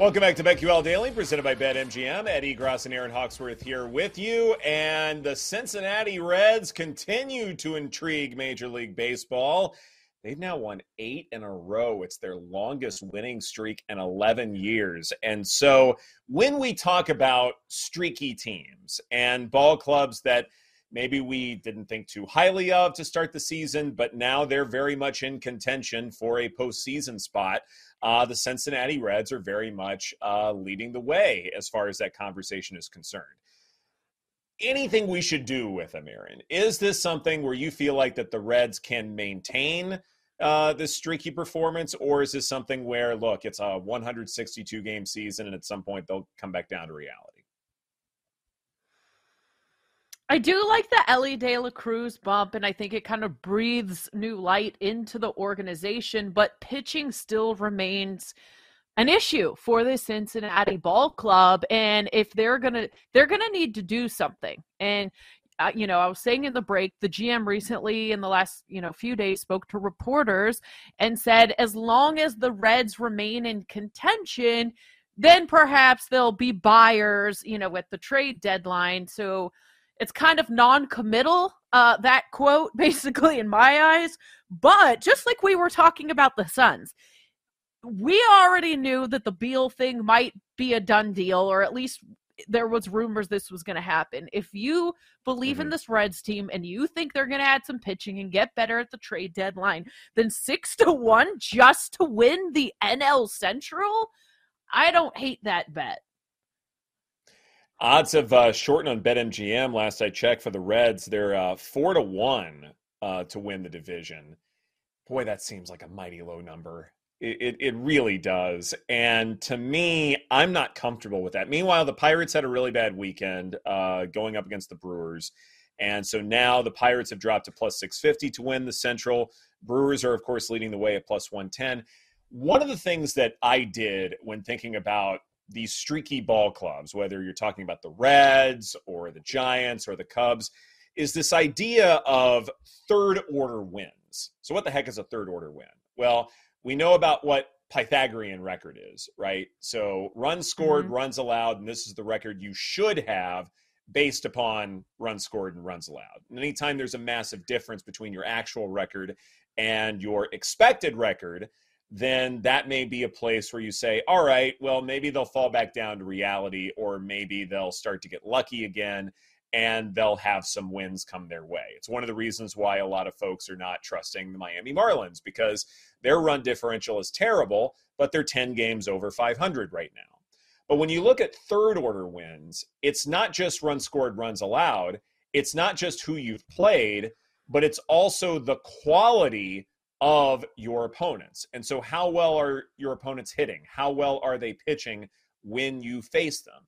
Welcome back to BetQL Daily, presented by BetMGM. Ed Egros and Erin Hawksworth here with you. And the Cincinnati Reds continue to intrigue Major League Baseball. They've now won eight in a row. It's their longest winning streak in 11 years. And so when we talk about streaky teams and ball clubs that maybe we didn't think too highly of to start the season, but now they're very much in contention for a postseason spot uh, the Cincinnati Reds are very much uh, leading the way as far as that conversation is concerned. Anything we should do with them, Erin? Is this something where you feel like that the Reds can maintain uh, this streaky performance, or is this something where, look, it's a 162 game season and at some point they'll come back down to reality? I do like the Elly De La Cruz bump, and I think it kind of breathes new light into the organization, but pitching still remains an issue for the Cincinnati ball club. And if they're gonna they're gonna need to do something. And uh, you know, I was saying in the break, the GM recently in the last, you know, few days spoke to reporters and said as long as the Reds remain in contention, then perhaps there'll be buyers, you know, at the trade deadline. So it's kind of non-committal, uh, that quote, basically, in my eyes. But just like we were talking about the Suns, we already knew that the Beal thing might be a done deal, or at least there was rumors this was going to happen. If you believe mm-hmm. in this Reds team and you think they're going to add some pitching and get better at the trade deadline, then six to one just to win the NL Central, I don't hate that bet. Odds have uh, shortened on BetMGM. Last I checked for the Reds, they're uh, four to one uh, to win the division. Boy, that seems like a mighty low number. It, it, it really does. And to me, I'm not comfortable with that. Meanwhile, the Pirates had a really bad weekend uh, going up against the Brewers. And so now the Pirates have dropped to plus 650 to win the Central. Brewers are, of course, leading the way at plus 110. One of the things that I did when thinking about these streaky ball clubs, whether you're talking about the Reds or the Giants or the Cubs, is this idea of third order wins. So, what the heck is a third order win? Well, we know about what Pythagorean record is, right? So, runs scored, mm-hmm. runs allowed, and this is the record you should have based upon runs scored and runs allowed. And anytime there's a massive difference between your actual record and your expected record, then that may be a place where you say, all right, well, maybe they'll fall back down to reality, or maybe they'll start to get lucky again and they'll have some wins come their way. It's one of the reasons why a lot of folks are not trusting the Miami Marlins because their run differential is terrible, but they're 10 games over 500 right now. But when you look at third order wins, it's not just run scored, runs allowed. It's not just who you've played, but it's also the quality of your opponents. And so, how well are your opponents hitting? How well are they pitching when you face them?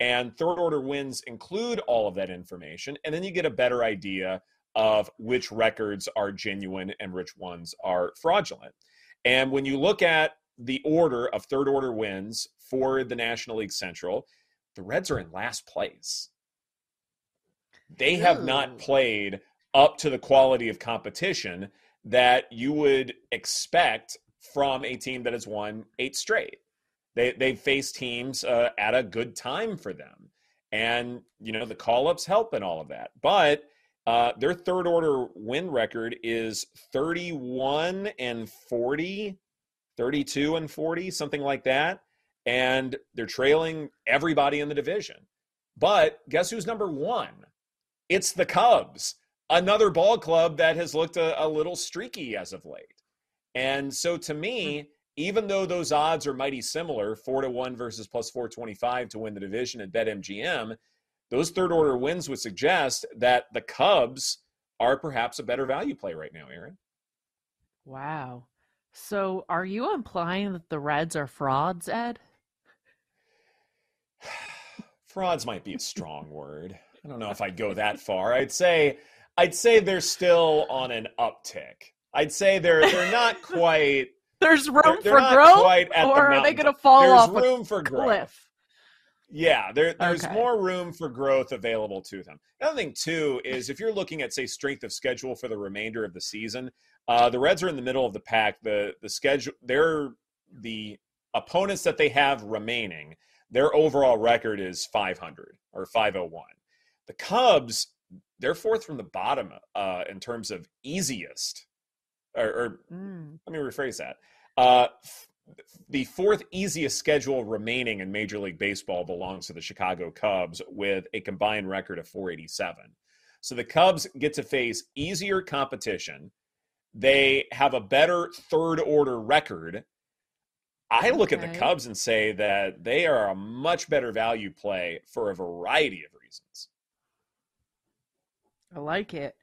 And third order wins include all of that information. And then you get a better idea of which records are genuine and which ones are fraudulent. And when you look at the order of third order wins for the National League Central, the Reds are in last place. They have not played up to the quality of competition that you would expect from a team that has won eight straight. They they've faced teams uh, at a good time for them, and you know the call ups help and all of that. But uh, their third order win record is 31 and 40, 32 and 40, something like that. And they're trailing everybody in the division. But guess who's number one? It's the Cubs another ball club that has looked a, a little streaky as of late. And so to me, hmm. even though those odds are mighty similar, four to one versus plus 425 to win the division at BetMGM, those third order wins would suggest that the Cubs are perhaps a better value play right now, Erin. Wow. So are you implying that the Reds are frauds, Ed? frauds might be a strong word. I don't know if I'd go that far. I'd say I'd say they're still on an uptick. I'd say they're they're not quite. There's room they're, they're for growth, or the are they going to fall there's off room for cliff? Growth. Yeah, there, there's okay. more room for growth available to them. Another thing too is if you're looking at say strength of schedule for the remainder of the season, uh, the Reds are in the middle of the pack. The the schedule they're the opponents that they have remaining, their overall record is 500 or 501. The Cubs, they're fourth from the bottom uh, in terms of easiest. Or, or mm. let me rephrase that. Uh, the fourth easiest schedule remaining in Major League Baseball belongs to the Chicago Cubs with a combined record of 487. So the Cubs get to face easier competition. They have a better third order record. I look okay. at the Cubs and say that they are a much better value play for a variety of reasons. I like it.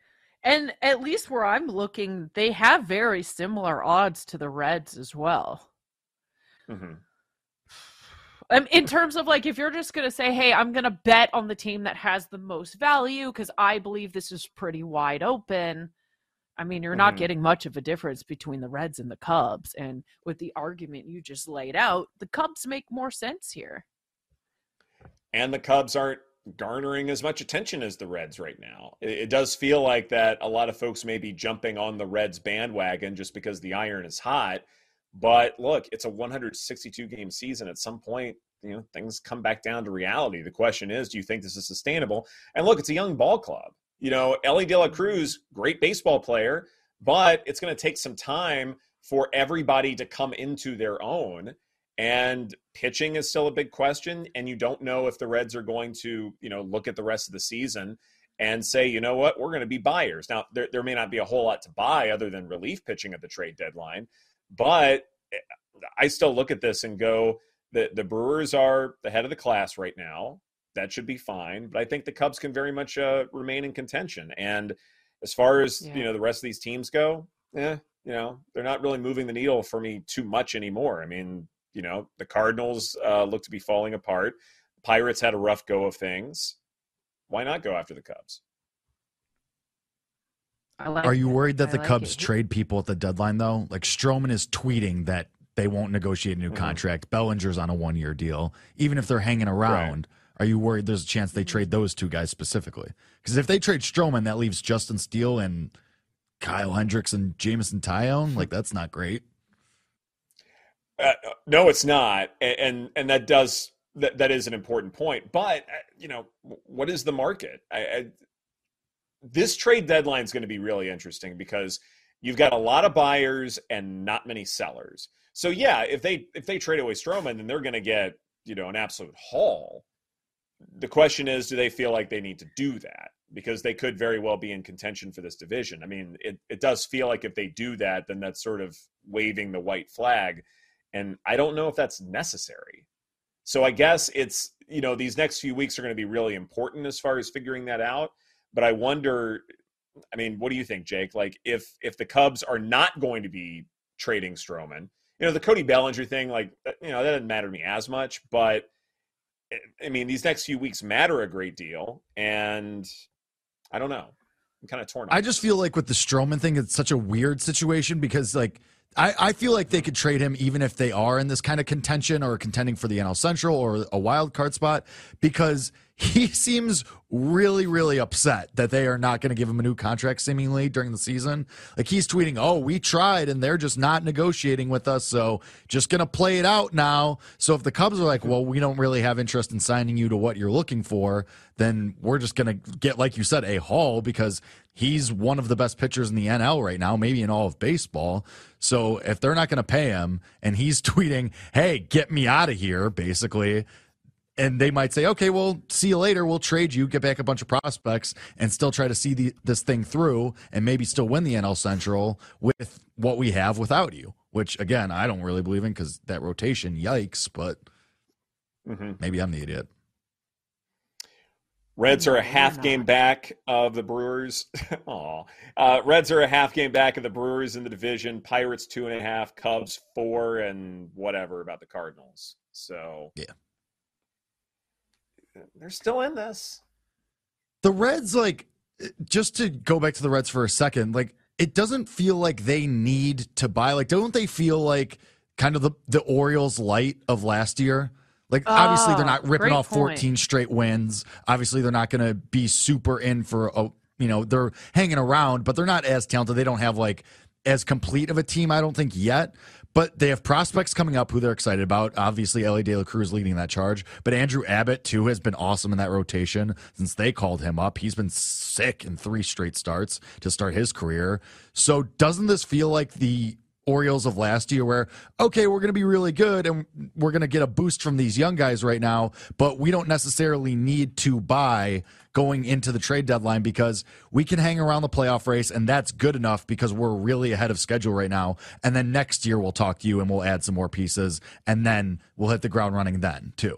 And at least where I'm looking, they have very similar odds to the Reds as well. Mm-hmm. Um, in terms of like, if you're just going to say, hey, I'm going to bet on the team that has the most value because I believe this is pretty wide open. I mean, you're not mm-hmm. getting much of a difference between the Reds and the Cubs. And with the argument you just laid out, the Cubs make more sense here. And the Cubs aren't garnering as much attention as the Reds right now. It, it, does feel like that a lot of folks may be jumping on the Reds bandwagon just because the iron is hot. But look, it's a 162 game season. At some point, you know, things come back down to reality. The question is, do you think this is sustainable? And look, it's a young ball club. You know, Elly De La Cruz, great baseball player, but it's going to take some time for everybody to come into their own. And pitching is still a big question. And you don't know if the Reds are going to, you know, look at the rest of the season and say, you know what, we're going to be buyers. Now, there, there may not be a whole lot to buy other than relief pitching at the trade deadline. But I still look at this and go, the, the Brewers are the head of the class right now. That should be fine. But I think the Cubs can very much uh, remain in contention. And as far as yeah. you know, the rest of these teams go, yeah, you know, they're not really moving the needle for me too much anymore. I mean, you know, the Cardinals uh, look to be falling apart. Pirates had a rough go of things. Why not go after the Cubs? Like Are you worried that I the like Cubs it. trade people at the deadline though? Like Stroman is tweeting that they won't negotiate a new mm-hmm. contract. Bellinger's on a one year deal. Even if they're hanging around, right. are you worried there's a chance they trade those two guys specifically? Because if they trade Stroman, that leaves Justin Steele and Kyle Hendricks and Jameson Taillon. Like that's not great. Uh, no, it's not, and, and and that does that that is an important point. But uh, you know, what is the market? I, I, this trade deadline is going to be really interesting because you've got a lot of buyers and not many sellers. So yeah, if they if they trade away Stroman, then they're going to get you know an absolute haul. The question is, do they feel like they need to do that? Because they could very well be in contention for this division. I mean, it, it does feel like if they do that, then that's sort of waving the white flag. And I don't know if that's necessary. So I guess it's, you know, these next few weeks are going to be really important as far as figuring that out. But I wonder, I mean, what do you think, Jake? Like, if if the Cubs are not going to be trading Stroman, you know, the Cody Bellinger thing, like, you know, that doesn't matter to me as much. But eh, I mean, these next few weeks matter a great deal, and I don't know. I'm kind of torn. I just feel like with the Stroman thing, it's such a weird situation because like I, I feel like they could trade him even if they are in this kind of contention or contending for the NL Central or a wild card spot because he seems really, really upset that they are not going to give him a new contract seemingly during the season. Like he's tweeting, Oh, we tried and they're just not negotiating with us. So just going to play it out now. So if the Cubs are like, well, we don't really have interest in signing you to what you're looking for, then we're just going to get, like you said, a haul because he's one of the best pitchers in the NL right now, maybe in all of baseball. So if they're not going to pay him and he's tweeting, Hey, get me out of here, basically, and they might say, okay, well, see you later. We'll trade you, get back a bunch of prospects, and still try to see the, this thing through, and maybe still win the NL Central with what we have without you. Which again, I don't really believe in because that rotation, yikes. But mm-hmm. maybe I'm the idiot. Reds are a half game back of the Brewers. Aw. Uh, Reds are a half game back of the Brewers in the division. Pirates two and a half. Cubs four, and whatever about the Cardinals. So yeah, they're still in this. The Reds, like, just to go back to the Reds for a second, like, it doesn't feel like they need to buy. Like, don't they feel like kind of the, the Orioles light of last year? Like, obviously, they're not ah, ripping off 14 point. straight wins. Obviously, they're not going to be super in for a, you know, they're hanging around, but they're not as talented. They don't have like as complete of a team, I don't think yet. but they have prospects coming up who they're excited about. Obviously, Elly De La Cruz leading that charge, but Andrew Abbott too has been awesome in that rotation since they called him up. He's been sick in three straight starts to start his career. So doesn't this feel like the Orioles of last year where, okay, we're going to be really good and we're going to get a boost from these young guys right now, but we don't necessarily need to buy going into the trade deadline because we can hang around the playoff race and that's good enough because we're really ahead of schedule right now. And then next year we'll talk to you and we'll add some more pieces and then we'll hit the ground running then too.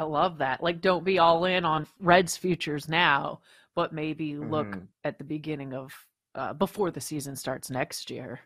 I love that. Like, don't be all in on Reds futures now, but maybe look Mhm. at the beginning of uh, before the season starts next year.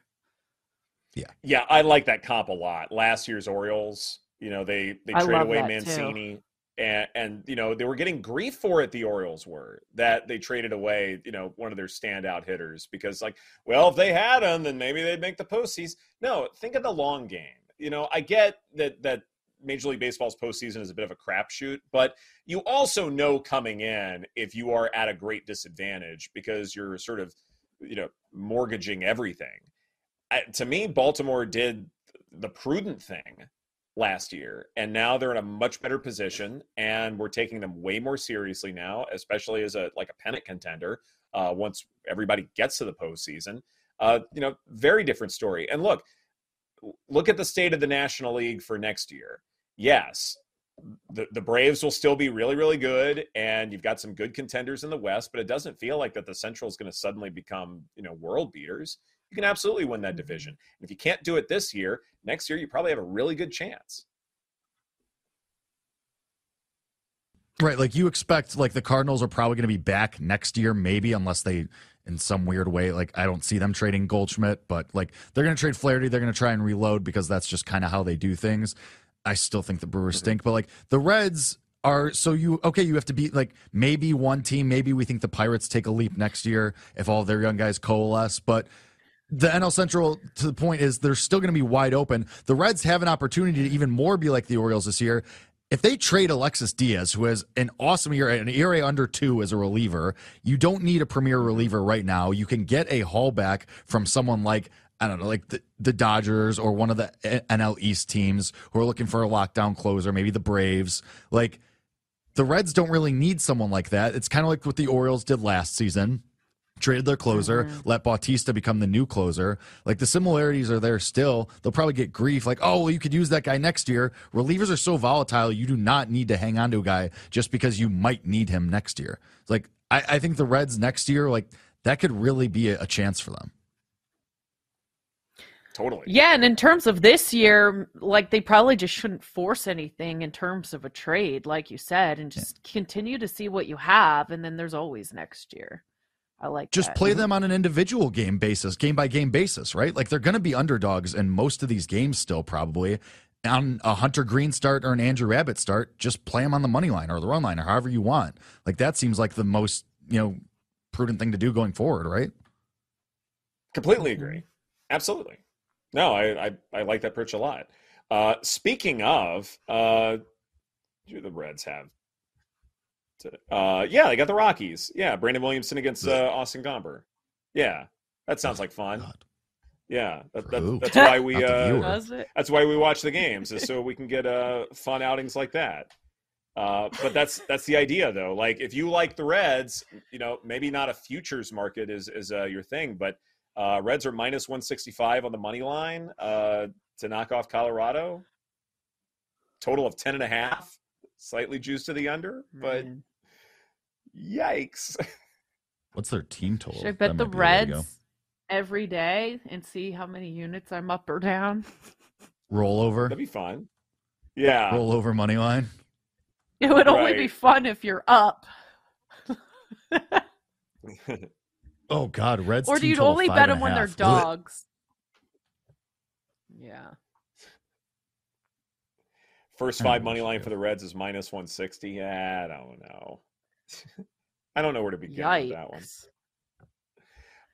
Yeah, yeah, I like that comp a lot. Last year's Orioles, you know, they they trade away that, too. Mancini, and and you know they were getting grief for it. The Orioles were that they traded away, you know, one of their standout hitters because, like, well, if they had him, then maybe they'd make the postseason. No, think of the long game. You know, I get that that Major League Baseball's postseason is a bit of a crapshoot, but you also know coming in if you are at a great disadvantage because you're sort of, you know, mortgaging everything. To me, Baltimore did the prudent thing last year, and now they're in a much better position, and we're taking them way more seriously now, especially as a like a pennant contender. Uh, once everybody gets to the postseason, uh, you know, very different story. And look, look at the state of the National League for next year. Yes, the, the Braves will still be really, really good, and you've got some good contenders in the West, but it doesn't feel like that the Central is going to suddenly become, you know, world beaters. You can absolutely win that mm-hmm. division. And if you can't do it this year, next year you probably have a really good chance. Right, like you expect like the Cardinals are probably going to be back next year maybe unless they in some weird way like I don't see them trading Goldschmidt, but like they're going to trade Flaherty, they're going to try and reload because that's just kind of how they do things. I still think the Brewers stink, but like the Reds are so you okay, you have to beat like maybe one team, maybe we think the Pirates take a leap next year if all their young guys coalesce, but the NL Central to the point is they're still going to be wide open. The Reds have an opportunity to even more be like the Orioles this year. If they trade Alexis Diaz, who has an awesome year, an ERA under two as a reliever, you don't need a premier reliever right now. You can get a haul back from someone like I don't know, like the, the Dodgers or one of the NL East teams who are looking for a lockdown closer, maybe the Braves. Like the Reds don't really need someone like that. It's kind of like what the Orioles did last season. Traded their closer, mm-hmm. let Bautista become the new closer. Like the similarities are there still. They'll probably get grief, like, oh, well, you could use that guy next year. Relievers are so volatile, you do not need to hang on to a guy just because you might need him next year. Like, I, I think the Reds next year, like, that could really be a, a chance for them. Totally. Yeah, and in terms of this year, like they probably just shouldn't force anything in terms of a trade, like you said, and just continue to see what you have, and then there's always next year. I like just that. play them on an individual game basis, game by game basis, right? Like they're going to be underdogs in most of these games still, probably. On a Hunter Greene start or an Andrew Abbott start, just play them on the money line or the run line or however you want. Like that seems like the most you know prudent thing to do going forward, right? Completely agree. Mm-hmm. Absolutely. No, I, I, I like that approach a lot. Uh, speaking of, uh, do the Reds have? Uh, yeah, they got the Rockies. Yeah, Brandon Williamson against uh, Austin Gomber. Yeah, that sounds like fun. God. Yeah, that, that, that's why we uh, viewer. Does it? that's why we watch the games is so we can get uh, fun outings like that. Uh, but that's that's the idea though. Like if you like the Reds, you know maybe not a futures market is is uh, your thing, but uh, Reds are minus one sixty five on the money line uh, to knock off Colorado. Total of ten and a half, slightly juiced to the under, but Mm. yikes! What's their team total? Should I bet the might be a way to go. Reds every day and see how many units I'm up or down? rollover, That'd be fun. Yeah, rollover money line. It would only be fun if you're up. Oh God, Reds. or do you only bet them a when they're dogs? Yeah. First five money line for the Reds is minus 160. I don't know. I don't know where to begin with that one.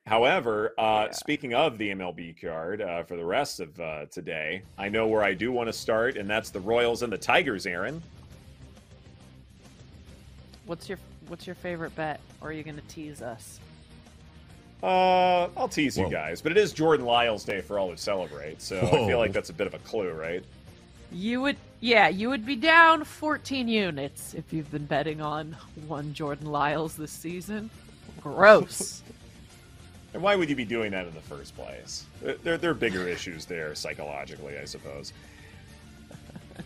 However, uh, Yeah. speaking of the MLB card uh, for the rest of uh, today, I know where I do want to start, and that's the Royals and the Tigers, Erin. What's your What's your favorite bet? Or are you going to tease us? Uh, I'll tease you guys, but it is Jordan Lyles Day for all who celebrate, so I feel like that's a bit of a clue, right? You would, yeah, you would be down 14 units if you've been betting on one Jordan Lyles this season. Gross. And why would you be doing that in the first place? There, there, there are bigger issues there psychologically, I suppose.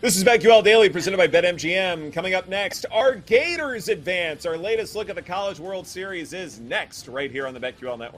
This is BetQL Daily presented by BetMGM. Coming up next, our Gators advance. Our latest look at the College World Series is next, right here on the BetQL Network.